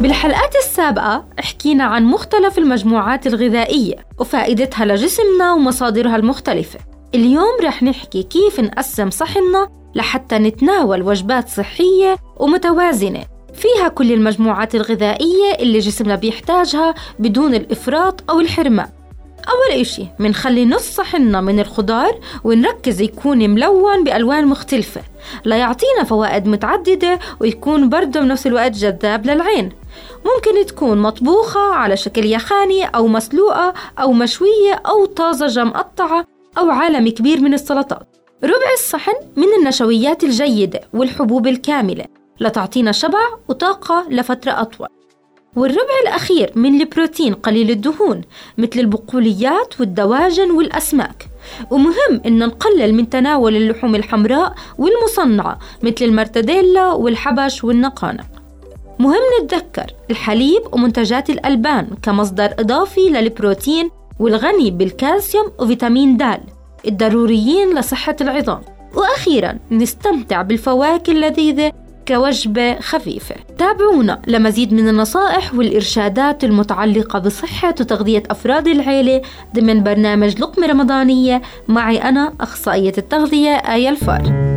بالحلقات السابقة حكينا عن مختلف المجموعات الغذائية وفائدتها لجسمنا ومصادرها المختلفة. اليوم رح نحكي كيف نقسم صحننا لحتى نتناول وجبات صحية ومتوازنة. فيها كل المجموعات الغذائية اللي جسمنا بيحتاجها بدون الإفراط أو الحرمان أول إشي منخلي نص صحننا من الخضار ونركز يكون ملون بألوان مختلفة. ليعطينا فوائد متعددة ويكون برضه بنفس الوقت جذاب للعين. ممكن تكون مطبوخة على شكل يخاني أو مسلوقة أو مشوية أو طازجة مقطعة أو عالم كبير من السلطات. ربع الصحن من النشويات الجيدة والحبوب الكاملة لتعطينا شبع وطاقة لفترة أطول. والربع الأخير من البروتين قليل الدهون مثل البقوليات والدواجن والأسماك. ومهم إن نقلل من تناول اللحوم الحمراء والمصنعة مثل المرتديلا والحبش والنقانق مهم نتذكر الحليب ومنتجات الألبان كمصدر إضافي للبروتين والغني بالكالسيوم وفيتامين د الضروريين لصحة العظام. وأخيرا نستمتع بالفواكه اللذيذة كوجبة خفيفة. تابعونا لمزيد من النصائح والإرشادات المتعلقة بصحة وتغذية أفراد العيلة ضمن برنامج لقمة رمضانية. معي أنا أخصائية التغذية آية الفار.